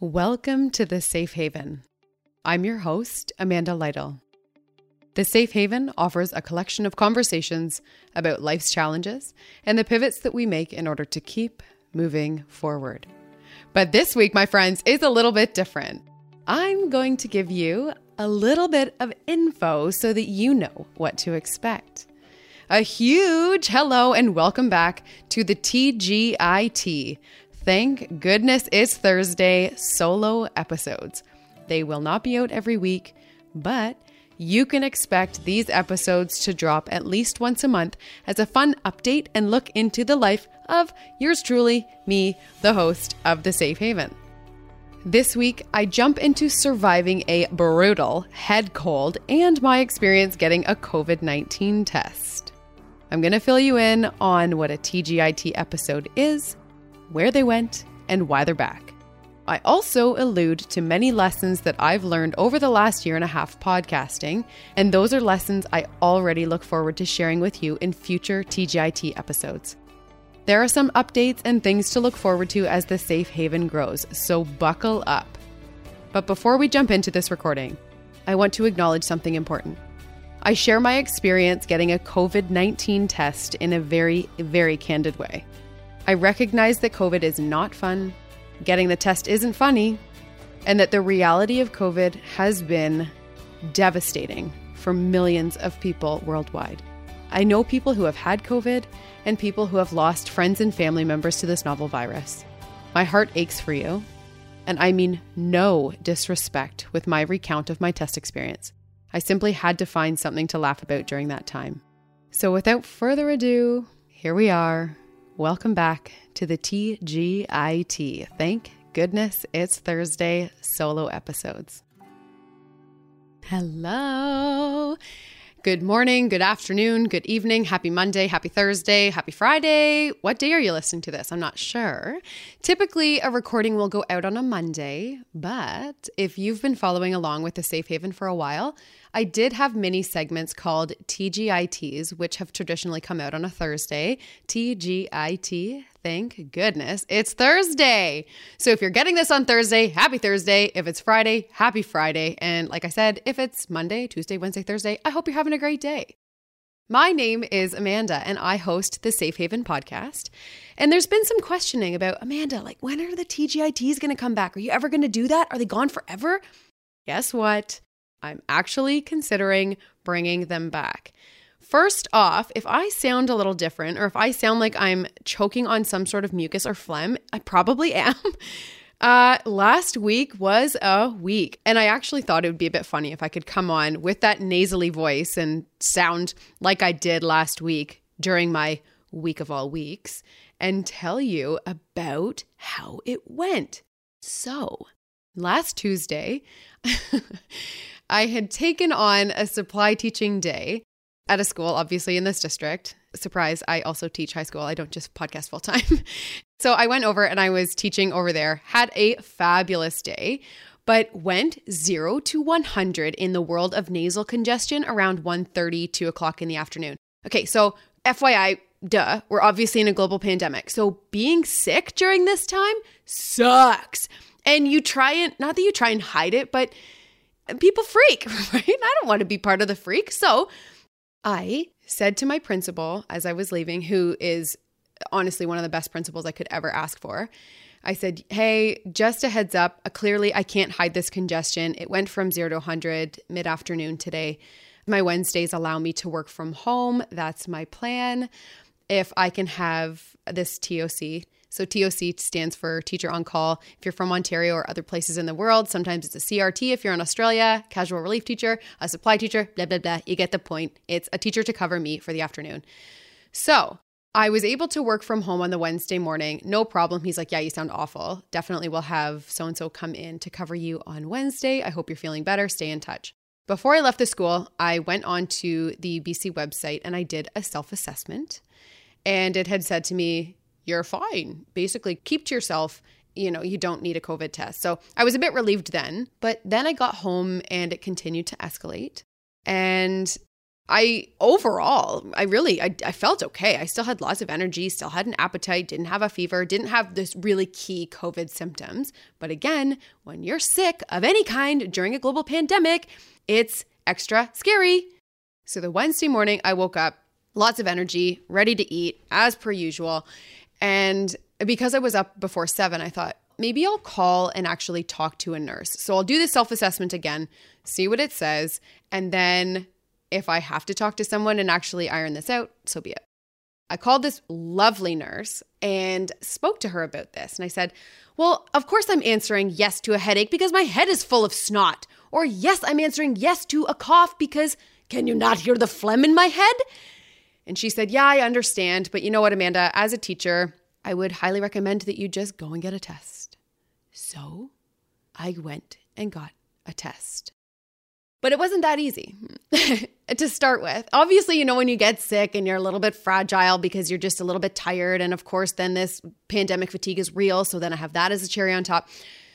Welcome to the Safe Haven. I'm your host, Amanda Lytle. The Safe Haven offers a collection of conversations about life's challenges and the pivots that we make in order to keep moving forward. But this week, my friends, is a little bit different. I'm going to give you a little bit of info so that you know what to expect. A huge hello and welcome back to the TGIT. Thank goodness it's Thursday solo episodes. They will not be out every week, but you can expect these episodes to drop at least once a month as a fun update and look into the life of yours truly, me, the host of The Safe Haven. This week, I jump into surviving a brutal head cold and my experience getting a COVID 19 test. I'm going to fill you in on what a TGIT episode is, where they went, and why they're back. I also allude to many lessons that I've learned over the last year and a half podcasting, and those are lessons I already look forward to sharing with you in future TGIT episodes. There are some updates and things to look forward to as the safe haven grows, so buckle up. But before we jump into this recording, I want to acknowledge something important. I share my experience getting a COVID 19 test in a very, very candid way. I recognize that COVID is not fun, getting the test isn't funny, and that the reality of COVID has been devastating for millions of people worldwide. I know people who have had COVID and people who have lost friends and family members to this novel virus. My heart aches for you, and I mean no disrespect with my recount of my test experience. I simply had to find something to laugh about during that time. So, without further ado, here we are. Welcome back to the TGIT. Thank goodness it's Thursday solo episodes. Hello. Good morning, good afternoon, good evening, happy Monday, happy Thursday, happy Friday. What day are you listening to this? I'm not sure. Typically, a recording will go out on a Monday, but if you've been following along with the Safe Haven for a while, I did have mini segments called TGITs, which have traditionally come out on a Thursday. TGIT, thank goodness it's Thursday. So if you're getting this on Thursday, happy Thursday. If it's Friday, happy Friday. And like I said, if it's Monday, Tuesday, Wednesday, Thursday, I hope you're having a great day. My name is Amanda, and I host the Safe Haven podcast. And there's been some questioning about Amanda, like, when are the TGITs going to come back? Are you ever going to do that? Are they gone forever? Guess what? I'm actually considering bringing them back. First off, if I sound a little different or if I sound like I'm choking on some sort of mucus or phlegm, I probably am. Uh, last week was a week, and I actually thought it would be a bit funny if I could come on with that nasally voice and sound like I did last week during my week of all weeks and tell you about how it went. So, last Tuesday, I had taken on a supply teaching day at a school, obviously in this district. Surprise, I also teach high school. I don't just podcast full time. so I went over and I was teaching over there, had a fabulous day, but went zero to 100 in the world of nasal congestion around 1.30, 2 o'clock in the afternoon. Okay, so FYI, duh, we're obviously in a global pandemic. So being sick during this time sucks. And you try and, not that you try and hide it, but people freak, right? I don't want to be part of the freak. So I said to my principal as I was leaving, who is honestly one of the best principals I could ever ask for. I said, Hey, just a heads up. Uh, clearly, I can't hide this congestion. It went from zero to 100 mid afternoon today. My Wednesdays allow me to work from home. That's my plan. If I can have this TOC, so TOC stands for Teacher on Call. If you're from Ontario or other places in the world, sometimes it's a CRT if you're in Australia, casual relief teacher, a supply teacher, blah, blah, blah. You get the point. It's a teacher to cover me for the afternoon. So I was able to work from home on the Wednesday morning. No problem. He's like, Yeah, you sound awful. Definitely will have so and so come in to cover you on Wednesday. I hope you're feeling better. Stay in touch. Before I left the school, I went on to the BC website and I did a self assessment. And it had said to me, you're fine. Basically, keep to yourself. You know, you don't need a COVID test. So I was a bit relieved then, but then I got home and it continued to escalate. And I overall, I really, I, I, felt okay. I still had lots of energy, still had an appetite, didn't have a fever, didn't have this really key COVID symptoms. But again, when you're sick of any kind during a global pandemic, it's extra scary. So the Wednesday morning, I woke up, lots of energy, ready to eat as per usual. And because I was up before seven, I thought, maybe I'll call and actually talk to a nurse. So I'll do the self assessment again, see what it says, and then if I have to talk to someone and actually iron this out, so be it. I called this lovely nurse and spoke to her about this. And I said, Well, of course I'm answering yes to a headache because my head is full of snot. Or yes, I'm answering yes to a cough because can you not hear the phlegm in my head? And she said, Yeah, I understand. But you know what, Amanda, as a teacher, I would highly recommend that you just go and get a test. So I went and got a test. But it wasn't that easy to start with. Obviously, you know, when you get sick and you're a little bit fragile because you're just a little bit tired. And of course, then this pandemic fatigue is real. So then I have that as a cherry on top.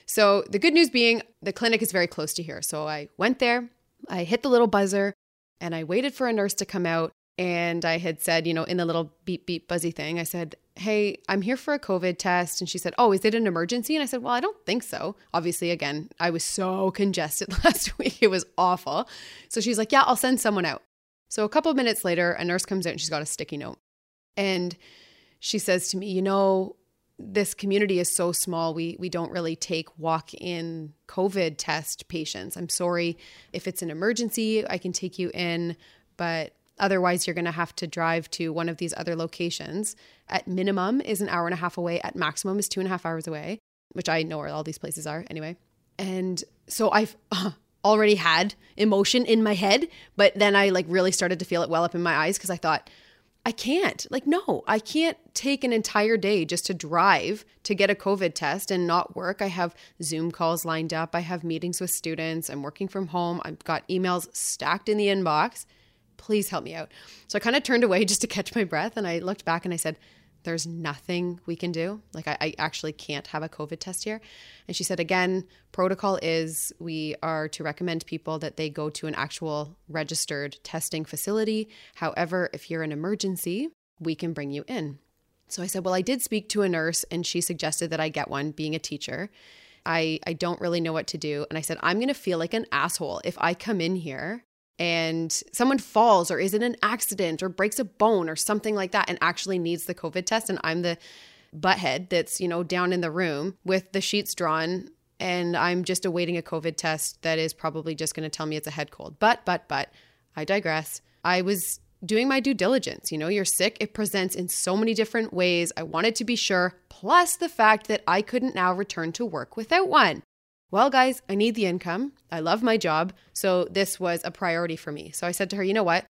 So the good news being the clinic is very close to here. So I went there, I hit the little buzzer, and I waited for a nurse to come out. And I had said, you know, in the little beep, beep, buzzy thing, I said, Hey, I'm here for a COVID test. And she said, Oh, is it an emergency? And I said, Well, I don't think so. Obviously, again, I was so congested last week. It was awful. So she's like, Yeah, I'll send someone out. So a couple of minutes later, a nurse comes out and she's got a sticky note. And she says to me, You know, this community is so small we we don't really take walk-in covid test patients i'm sorry if it's an emergency i can take you in but Otherwise, you're going to have to drive to one of these other locations. At minimum is an hour and a half away. At maximum is two and a half hours away, which I know where all these places are anyway. And so I've already had emotion in my head, but then I like really started to feel it well up in my eyes because I thought, I can't. Like, no, I can't take an entire day just to drive to get a COVID test and not work. I have Zoom calls lined up. I have meetings with students. I'm working from home. I've got emails stacked in the inbox please help me out. So I kind of turned away just to catch my breath and I looked back and I said, there's nothing we can do. Like, I, I, actually can't have a COVID test here. And she said, again, protocol is we are to recommend people that they go to an actual registered testing facility. However, if you're an emergency, we can bring you in. So I said, well, I did speak to a nurse and she suggested that I get one being a teacher. I, I don't really know what to do. And I said, I'm going to feel like an asshole if I come in here and someone falls or is in an accident or breaks a bone or something like that and actually needs the COVID test, and I'm the butthead that's, you know, down in the room with the sheets drawn and I'm just awaiting a COVID test that is probably just going to tell me it's a head cold. But, but, but, I digress. I was doing my due diligence. You know, you're sick, it presents in so many different ways. I wanted to be sure, plus the fact that I couldn't now return to work without one well, guys, I need the income. I love my job. So this was a priority for me. So I said to her, you know what?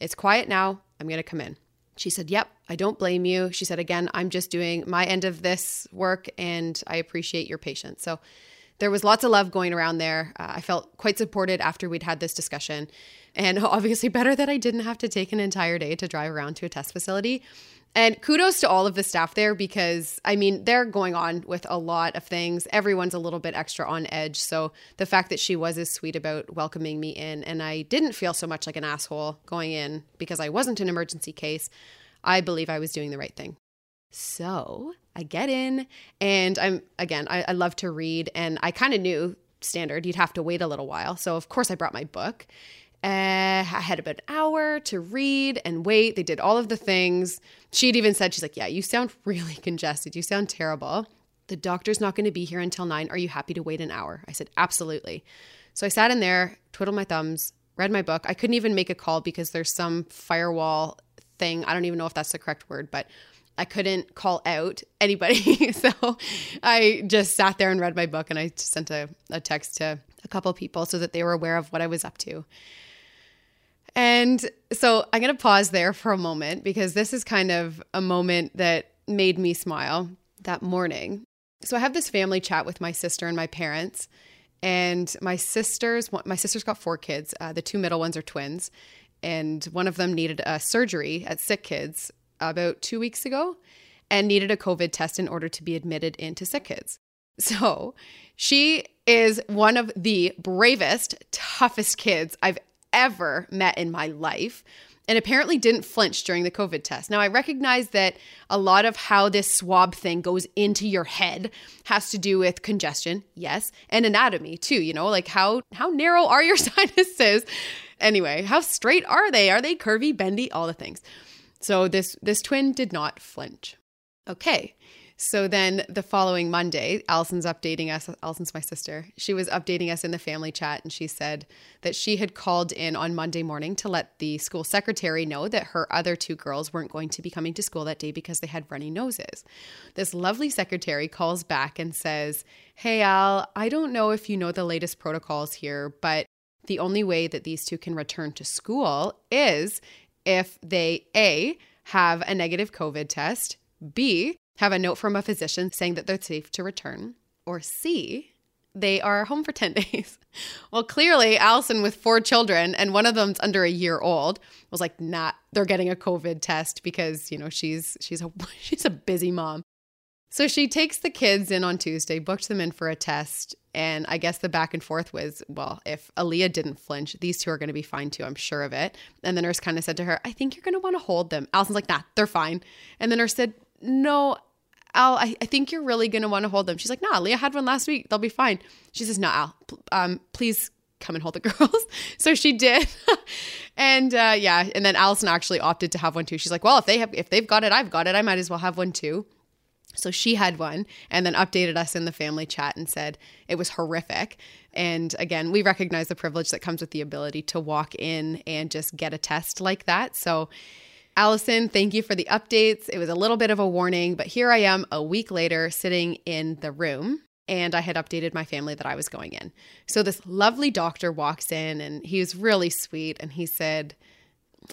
It's quiet now. I'm going to come in. She said, Yep, I don't blame you. She said, Again, I'm just doing my end of this work and I appreciate your patience. So there was lots of love going around there. Uh, I felt quite supported after we'd had this discussion. And obviously, better that I didn't have to take an entire day to drive around to a test facility. And kudos to all of the staff there because, I mean, they're going on with a lot of things. Everyone's a little bit extra on edge. So the fact that she was as sweet about welcoming me in and I didn't feel so much like an asshole going in because I wasn't an emergency case, I believe I was doing the right thing. So I get in and I'm, again, I, I love to read and I kind of knew standard you'd have to wait a little while. So, of course, I brought my book. Uh, I had about an hour to read and wait. They did all of the things. She'd even said, She's like, Yeah, you sound really congested. You sound terrible. The doctor's not going to be here until nine. Are you happy to wait an hour? I said, Absolutely. So I sat in there, twiddled my thumbs, read my book. I couldn't even make a call because there's some firewall thing. I don't even know if that's the correct word, but I couldn't call out anybody. so I just sat there and read my book and I sent a, a text to a couple people so that they were aware of what I was up to. And so I'm going to pause there for a moment because this is kind of a moment that made me smile that morning. So I have this family chat with my sister and my parents. And my sisters, my sister's got four kids. Uh, the two middle ones are twins, and one of them needed a surgery at Sick Kids about two weeks ago, and needed a COVID test in order to be admitted into Sick Kids. So she is one of the bravest, toughest kids I've ever met in my life and apparently didn't flinch during the COVID test. Now, I recognize that a lot of how this swab thing goes into your head has to do with congestion, yes, and anatomy too, you know, like how how narrow are your sinuses? Anyway, how straight are they? Are they curvy, bendy, all the things. So this this twin did not flinch. Okay. So then the following Monday, Allison's updating us. Allison's my sister. She was updating us in the family chat and she said that she had called in on Monday morning to let the school secretary know that her other two girls weren't going to be coming to school that day because they had runny noses. This lovely secretary calls back and says, Hey, Al, I don't know if you know the latest protocols here, but the only way that these two can return to school is if they A, have a negative COVID test, B, have a note from a physician saying that they're safe to return, or C, they are home for 10 days. Well, clearly, Allison, with four children and one of them's under a year old, was like, nah, they're getting a COVID test because, you know, she's she's a she's a busy mom. So she takes the kids in on Tuesday, booked them in for a test. And I guess the back and forth was, well, if Aaliyah didn't flinch, these two are going to be fine too. I'm sure of it. And the nurse kind of said to her, I think you're going to want to hold them. Allison's like, nah, they're fine. And the nurse said, no, Al, I, I think you're really going to want to hold them. She's like, nah, Leah had one last week. They'll be fine. She says, no, Al, um, please come and hold the girls. so she did. and uh, yeah, and then Allison actually opted to have one too. She's like, well, if they have, if they've got it, I've got it. I might as well have one too. So she had one and then updated us in the family chat and said it was horrific. And again, we recognize the privilege that comes with the ability to walk in and just get a test like that. So Allison, thank you for the updates. It was a little bit of a warning, but here I am a week later sitting in the room and I had updated my family that I was going in. So this lovely doctor walks in and he was really sweet and he said,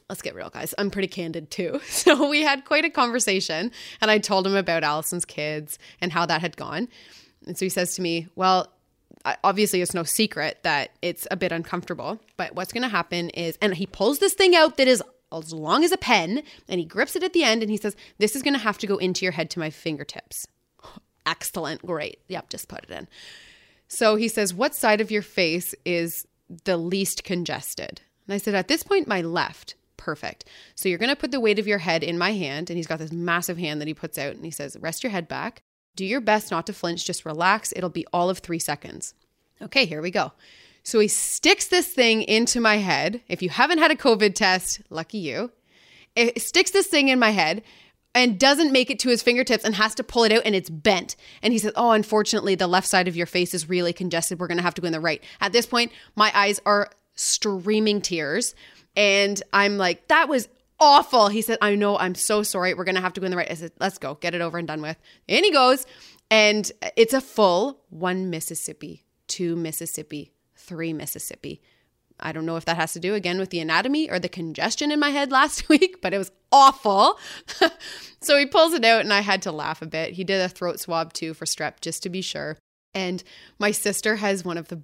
Let's get real, guys. I'm pretty candid too. So we had quite a conversation and I told him about Allison's kids and how that had gone. And so he says to me, Well, obviously it's no secret that it's a bit uncomfortable, but what's going to happen is, and he pulls this thing out that is as long as a pen and he grips it at the end and he says, This is going to have to go into your head to my fingertips. Excellent. Great. Yep, just put it in. So he says, What side of your face is the least congested? And I said, At this point, my left. Perfect. So you're going to put the weight of your head in my hand. And he's got this massive hand that he puts out and he says, Rest your head back. Do your best not to flinch. Just relax. It'll be all of three seconds. Okay, here we go. So he sticks this thing into my head. If you haven't had a COVID test, lucky you. It sticks this thing in my head and doesn't make it to his fingertips and has to pull it out and it's bent. And he says, Oh, unfortunately, the left side of your face is really congested. We're going to have to go in the right. At this point, my eyes are streaming tears. And I'm like, That was awful. He said, I know, I'm so sorry. We're going to have to go in the right. I said, Let's go, get it over and done with. And he goes, and it's a full one Mississippi, two Mississippi, three Mississippi. I don't know if that has to do again with the anatomy or the congestion in my head last week, but it was awful. so he pulls it out and I had to laugh a bit. He did a throat swab too for strep just to be sure. And my sister has one of the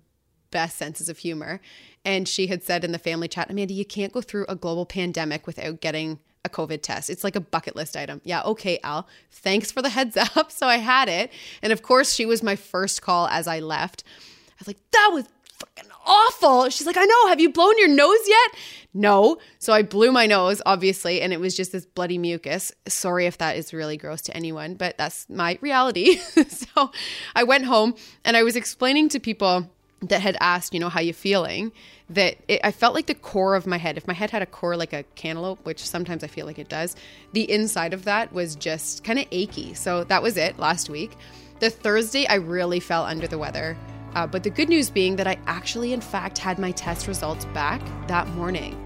best senses of humor. And she had said in the family chat, Amanda, you can't go through a global pandemic without getting a COVID test. It's like a bucket list item. Yeah, okay, Al. Thanks for the heads up. So I had it. And of course, she was my first call as I left. I was like, that was fucking awful. She's like, I know. Have you blown your nose yet? No. So I blew my nose, obviously, and it was just this bloody mucus. Sorry if that is really gross to anyone, but that's my reality. so I went home and I was explaining to people that had asked, you know, how you feeling, that it, I felt like the core of my head, if my head had a core like a cantaloupe, which sometimes I feel like it does, the inside of that was just kind of achy. So that was it last week. The Thursday, I really fell under the weather. Uh, but the good news being that I actually, in fact, had my test results back that morning.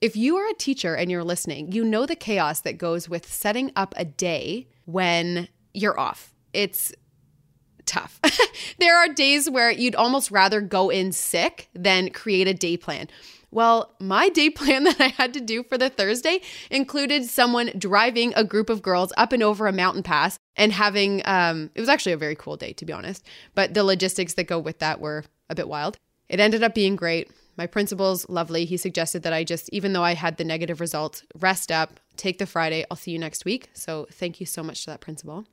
If you are a teacher and you're listening, you know the chaos that goes with setting up a day when you're off. It's tough. there are days where you'd almost rather go in sick than create a day plan. Well, my day plan that I had to do for the Thursday included someone driving a group of girls up and over a mountain pass and having, um, it was actually a very cool day, to be honest, but the logistics that go with that were a bit wild. It ended up being great. My principal's lovely. He suggested that I just, even though I had the negative results, rest up, take the Friday. I'll see you next week. So thank you so much to that principal.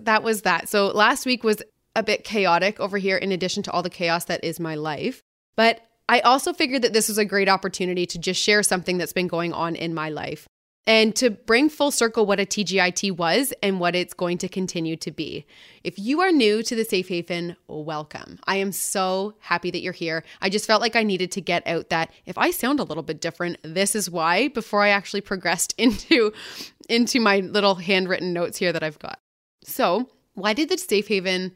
that was that. So last week was a bit chaotic over here, in addition to all the chaos that is my life. But I also figured that this was a great opportunity to just share something that's been going on in my life and to bring full circle what a TGIT was and what it's going to continue to be. If you are new to the Safe Haven, welcome. I am so happy that you're here. I just felt like I needed to get out that if I sound a little bit different, this is why before I actually progressed into into my little handwritten notes here that I've got. So, why did the Safe Haven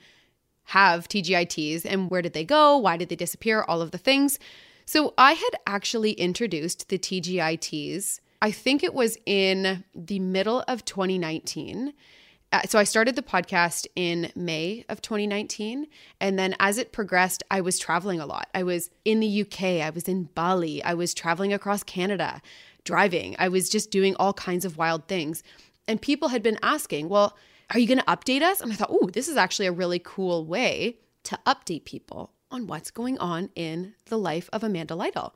have TGITs and where did they go? Why did they disappear? All of the things. So I had actually introduced the TGITs, I think it was in the middle of 2019. Uh, so I started the podcast in May of 2019. And then as it progressed, I was traveling a lot. I was in the UK, I was in Bali, I was traveling across Canada, driving. I was just doing all kinds of wild things. And people had been asking, well, are you going to update us? And I thought, oh, this is actually a really cool way to update people on what's going on in the life of Amanda Lytle.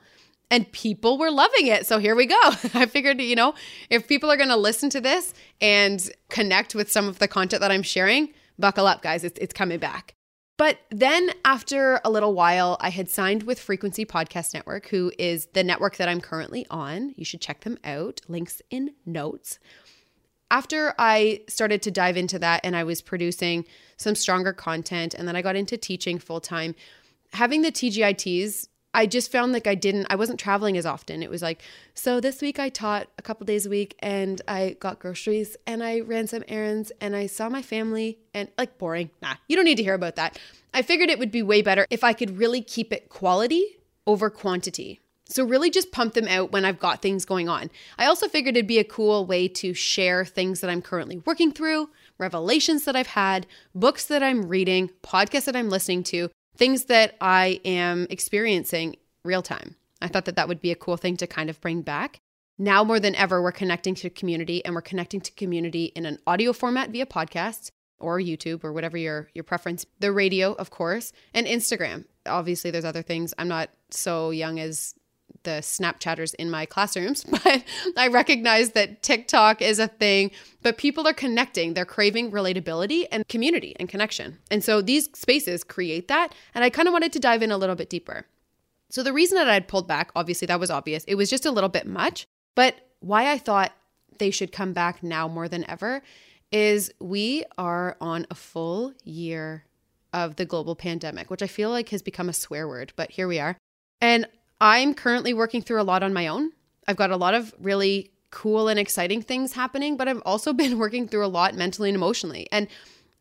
And people were loving it. So here we go. I figured, you know, if people are going to listen to this and connect with some of the content that I'm sharing, buckle up, guys. It's, it's coming back. But then after a little while, I had signed with Frequency Podcast Network, who is the network that I'm currently on. You should check them out. Links in notes after I started to dive into that and I was producing some stronger content and then I got into teaching full time, having the TGITs, I just found like I didn't, I wasn't traveling as often. It was like, so this week I taught a couple days a week and I got groceries and I ran some errands and I saw my family and like boring. Nah, you don't need to hear about that. I figured it would be way better if I could really keep it quality over quantity. So, really just pump them out when I've got things going on. I also figured it'd be a cool way to share things that I'm currently working through, revelations that I've had, books that I'm reading, podcasts that I'm listening to, things that I am experiencing real time. I thought that that would be a cool thing to kind of bring back. Now more than ever, we're connecting to community and we're connecting to community in an audio format via podcasts or YouTube or whatever your your preference. The radio, of course, and Instagram. Obviously, there's other things. I'm not so young as the Snapchatters in my classrooms, but I recognize that TikTok is a thing, but people are connecting. They're craving relatability and community and connection. And so these spaces create that. And I kind of wanted to dive in a little bit deeper. So the reason that I'd pulled back, obviously, that was obvious. It was just a little bit much. But why I thought they should come back now more than ever is we are on a full year of the global pandemic, which I feel like has become a swear word, but here we are. And I'm currently working through a lot on my own. I've got a lot of really cool and exciting things happening, but I've also been working through a lot mentally and emotionally. And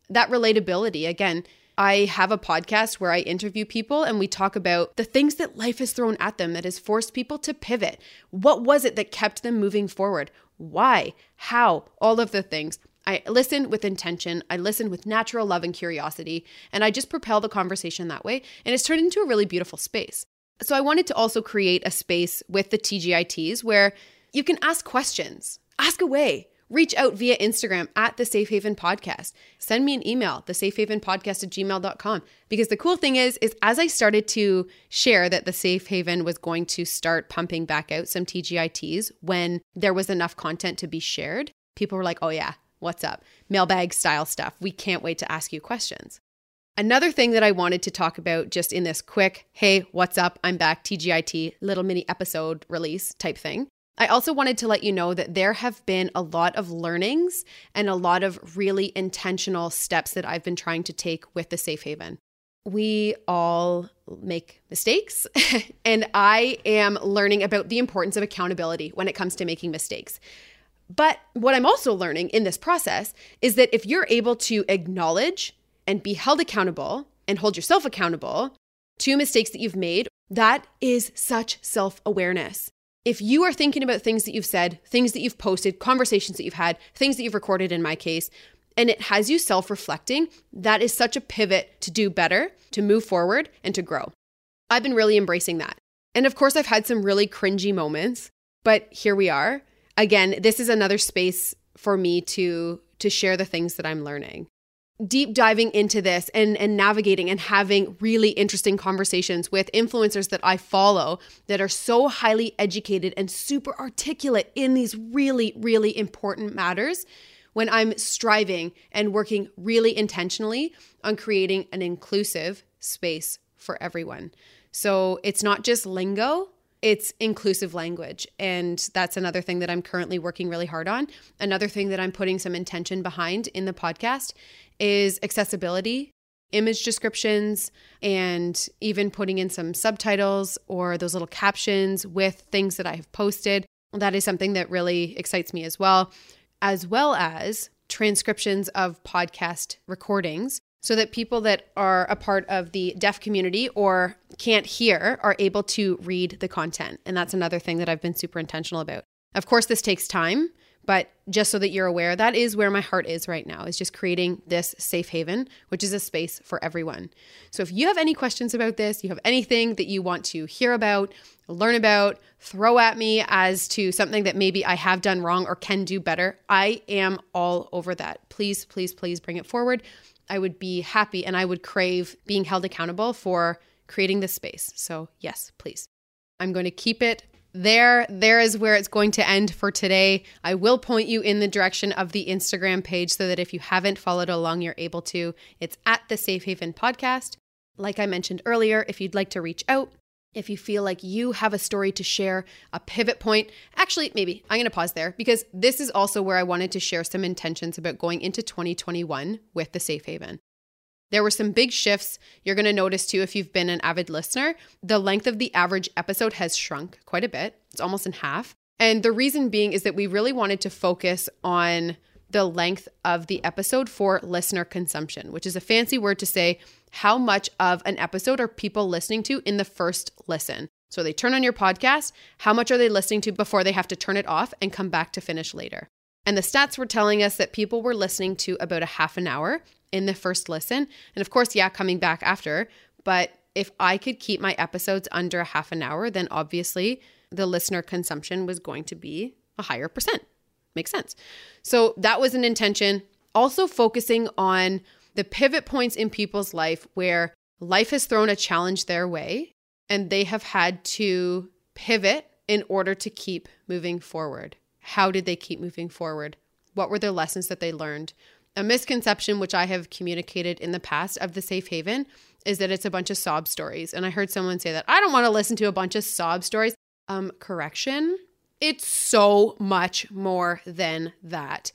that relatability, again, I have a podcast where I interview people and we talk about the things that life has thrown at them that has forced people to pivot. What was it that kept them moving forward? Why? How? All of the things. I listen with intention. I listen with natural love and curiosity. And I just propel the conversation that way. And it's turned into a really beautiful space. So I wanted to also create a space with the TGITs where you can ask questions, ask away. Reach out via Instagram at the Safe Haven Podcast. Send me an email, the safehavenpodcast at gmail.com. Because the cool thing is, is as I started to share that the Safe Haven was going to start pumping back out some TGITs when there was enough content to be shared, people were like, oh yeah, what's up? Mailbag style stuff. We can't wait to ask you questions. Another thing that I wanted to talk about just in this quick, hey, what's up? I'm back, TGIT, little mini episode release type thing. I also wanted to let you know that there have been a lot of learnings and a lot of really intentional steps that I've been trying to take with the Safe Haven. We all make mistakes, and I am learning about the importance of accountability when it comes to making mistakes. But what I'm also learning in this process is that if you're able to acknowledge and be held accountable and hold yourself accountable to mistakes that you've made, that is such self awareness. If you are thinking about things that you've said, things that you've posted, conversations that you've had, things that you've recorded in my case, and it has you self reflecting, that is such a pivot to do better, to move forward, and to grow. I've been really embracing that. And of course, I've had some really cringy moments, but here we are. Again, this is another space for me to to share the things that I'm learning deep diving into this and, and navigating and having really interesting conversations with influencers that I follow that are so highly educated and super articulate in these really, really important matters when I'm striving and working really intentionally on creating an inclusive space for everyone. So it's not just lingo, it's inclusive language. And that's another thing that I'm currently working really hard on. Another thing that I'm putting some intention behind in the podcast is accessibility, image descriptions, and even putting in some subtitles or those little captions with things that I have posted. That is something that really excites me as well, as well as transcriptions of podcast recordings so that people that are a part of the deaf community or can't hear are able to read the content. And that's another thing that I've been super intentional about. Of course, this takes time, but just so that you're aware, that is where my heart is right now, is just creating this safe haven, which is a space for everyone. So if you have any questions about this, you have anything that you want to hear about, learn about, throw at me as to something that maybe I have done wrong or can do better, I am all over that. Please, please, please bring it forward. I would be happy and I would crave being held accountable for creating this space. So, yes, please. I'm going to keep it there. There is where it's going to end for today. I will point you in the direction of the Instagram page so that if you haven't followed along, you're able to. It's at the Safe Haven Podcast. Like I mentioned earlier, if you'd like to reach out, if you feel like you have a story to share, a pivot point, actually, maybe I'm going to pause there because this is also where I wanted to share some intentions about going into 2021 with the Safe Haven. There were some big shifts. You're going to notice too, if you've been an avid listener, the length of the average episode has shrunk quite a bit. It's almost in half. And the reason being is that we really wanted to focus on the length of the episode for listener consumption, which is a fancy word to say how much of an episode are people listening to in the first listen. So they turn on your podcast, how much are they listening to before they have to turn it off and come back to finish later? And the stats were telling us that people were listening to about a half an hour in the first listen. And of course, yeah, coming back after. But if I could keep my episodes under a half an hour, then obviously the listener consumption was going to be a higher percent. Makes sense. So that was an intention. Also, focusing on the pivot points in people's life where life has thrown a challenge their way and they have had to pivot in order to keep moving forward. How did they keep moving forward? What were the lessons that they learned? A misconception, which I have communicated in the past of the safe haven, is that it's a bunch of sob stories. And I heard someone say that I don't want to listen to a bunch of sob stories. Um, correction. It's so much more than that.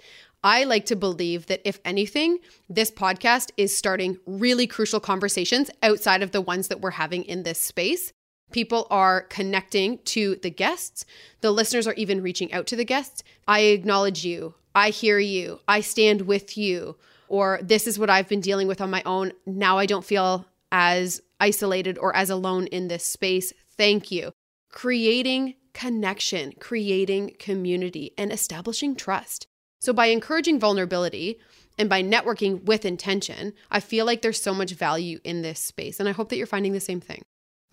I like to believe that if anything, this podcast is starting really crucial conversations outside of the ones that we're having in this space. People are connecting to the guests. The listeners are even reaching out to the guests. I acknowledge you. I hear you. I stand with you. Or this is what I've been dealing with on my own. Now I don't feel as isolated or as alone in this space. Thank you. Creating connection, creating community, and establishing trust. So, by encouraging vulnerability and by networking with intention, I feel like there's so much value in this space. And I hope that you're finding the same thing.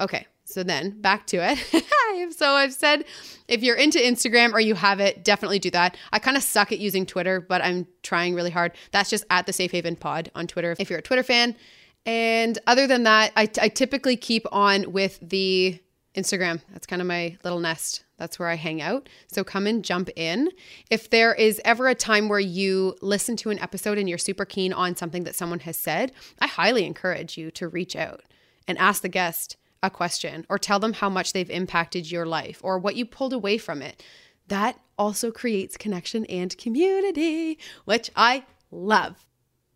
Okay, so then back to it. so I've said if you're into Instagram or you have it, definitely do that. I kind of suck at using Twitter, but I'm trying really hard. That's just at the Safe Haven Pod on Twitter if you're a Twitter fan. And other than that, I, I typically keep on with the Instagram. That's kind of my little nest. That's where I hang out. So come and jump in. If there is ever a time where you listen to an episode and you're super keen on something that someone has said, I highly encourage you to reach out and ask the guest a question or tell them how much they've impacted your life or what you pulled away from it. That also creates connection and community, which I love.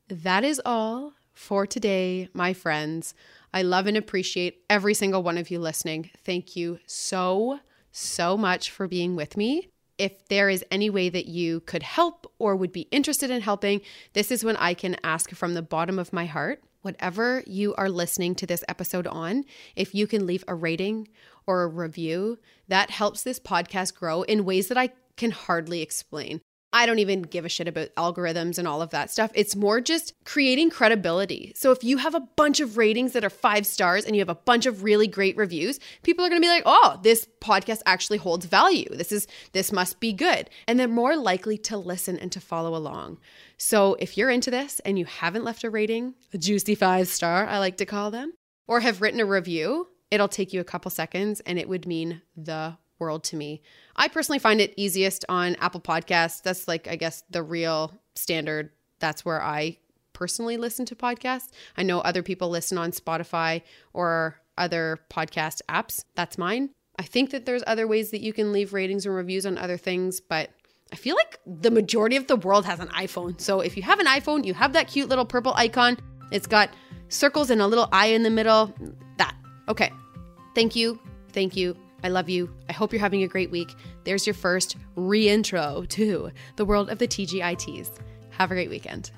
That is all for today, my friends. I love and appreciate every single one of you listening. Thank you so, so much for being with me. If there is any way that you could help or would be interested in helping, this is when I can ask from the bottom of my heart. Whatever you are listening to this episode on, if you can leave a rating or a review, that helps this podcast grow in ways that I can hardly explain. I don't even give a shit about algorithms and all of that stuff. It's more just creating credibility. So if you have a bunch of ratings that are five stars and you have a bunch of really great reviews, people are going to be like, "Oh, this podcast actually holds value. This is this must be good." And they're more likely to listen and to follow along. So if you're into this and you haven't left a rating, a juicy five star, I like to call them, or have written a review, it'll take you a couple seconds and it would mean the world to me. I personally find it easiest on Apple Podcasts. That's like, I guess, the real standard. That's where I personally listen to podcasts. I know other people listen on Spotify or other podcast apps. That's mine. I think that there's other ways that you can leave ratings and reviews on other things, but I feel like the majority of the world has an iPhone. So if you have an iPhone, you have that cute little purple icon. It's got circles and a little eye in the middle. That. Okay. Thank you. Thank you. I love you. I hope you're having a great week. There's your first re intro to the world of the TGITs. Have a great weekend.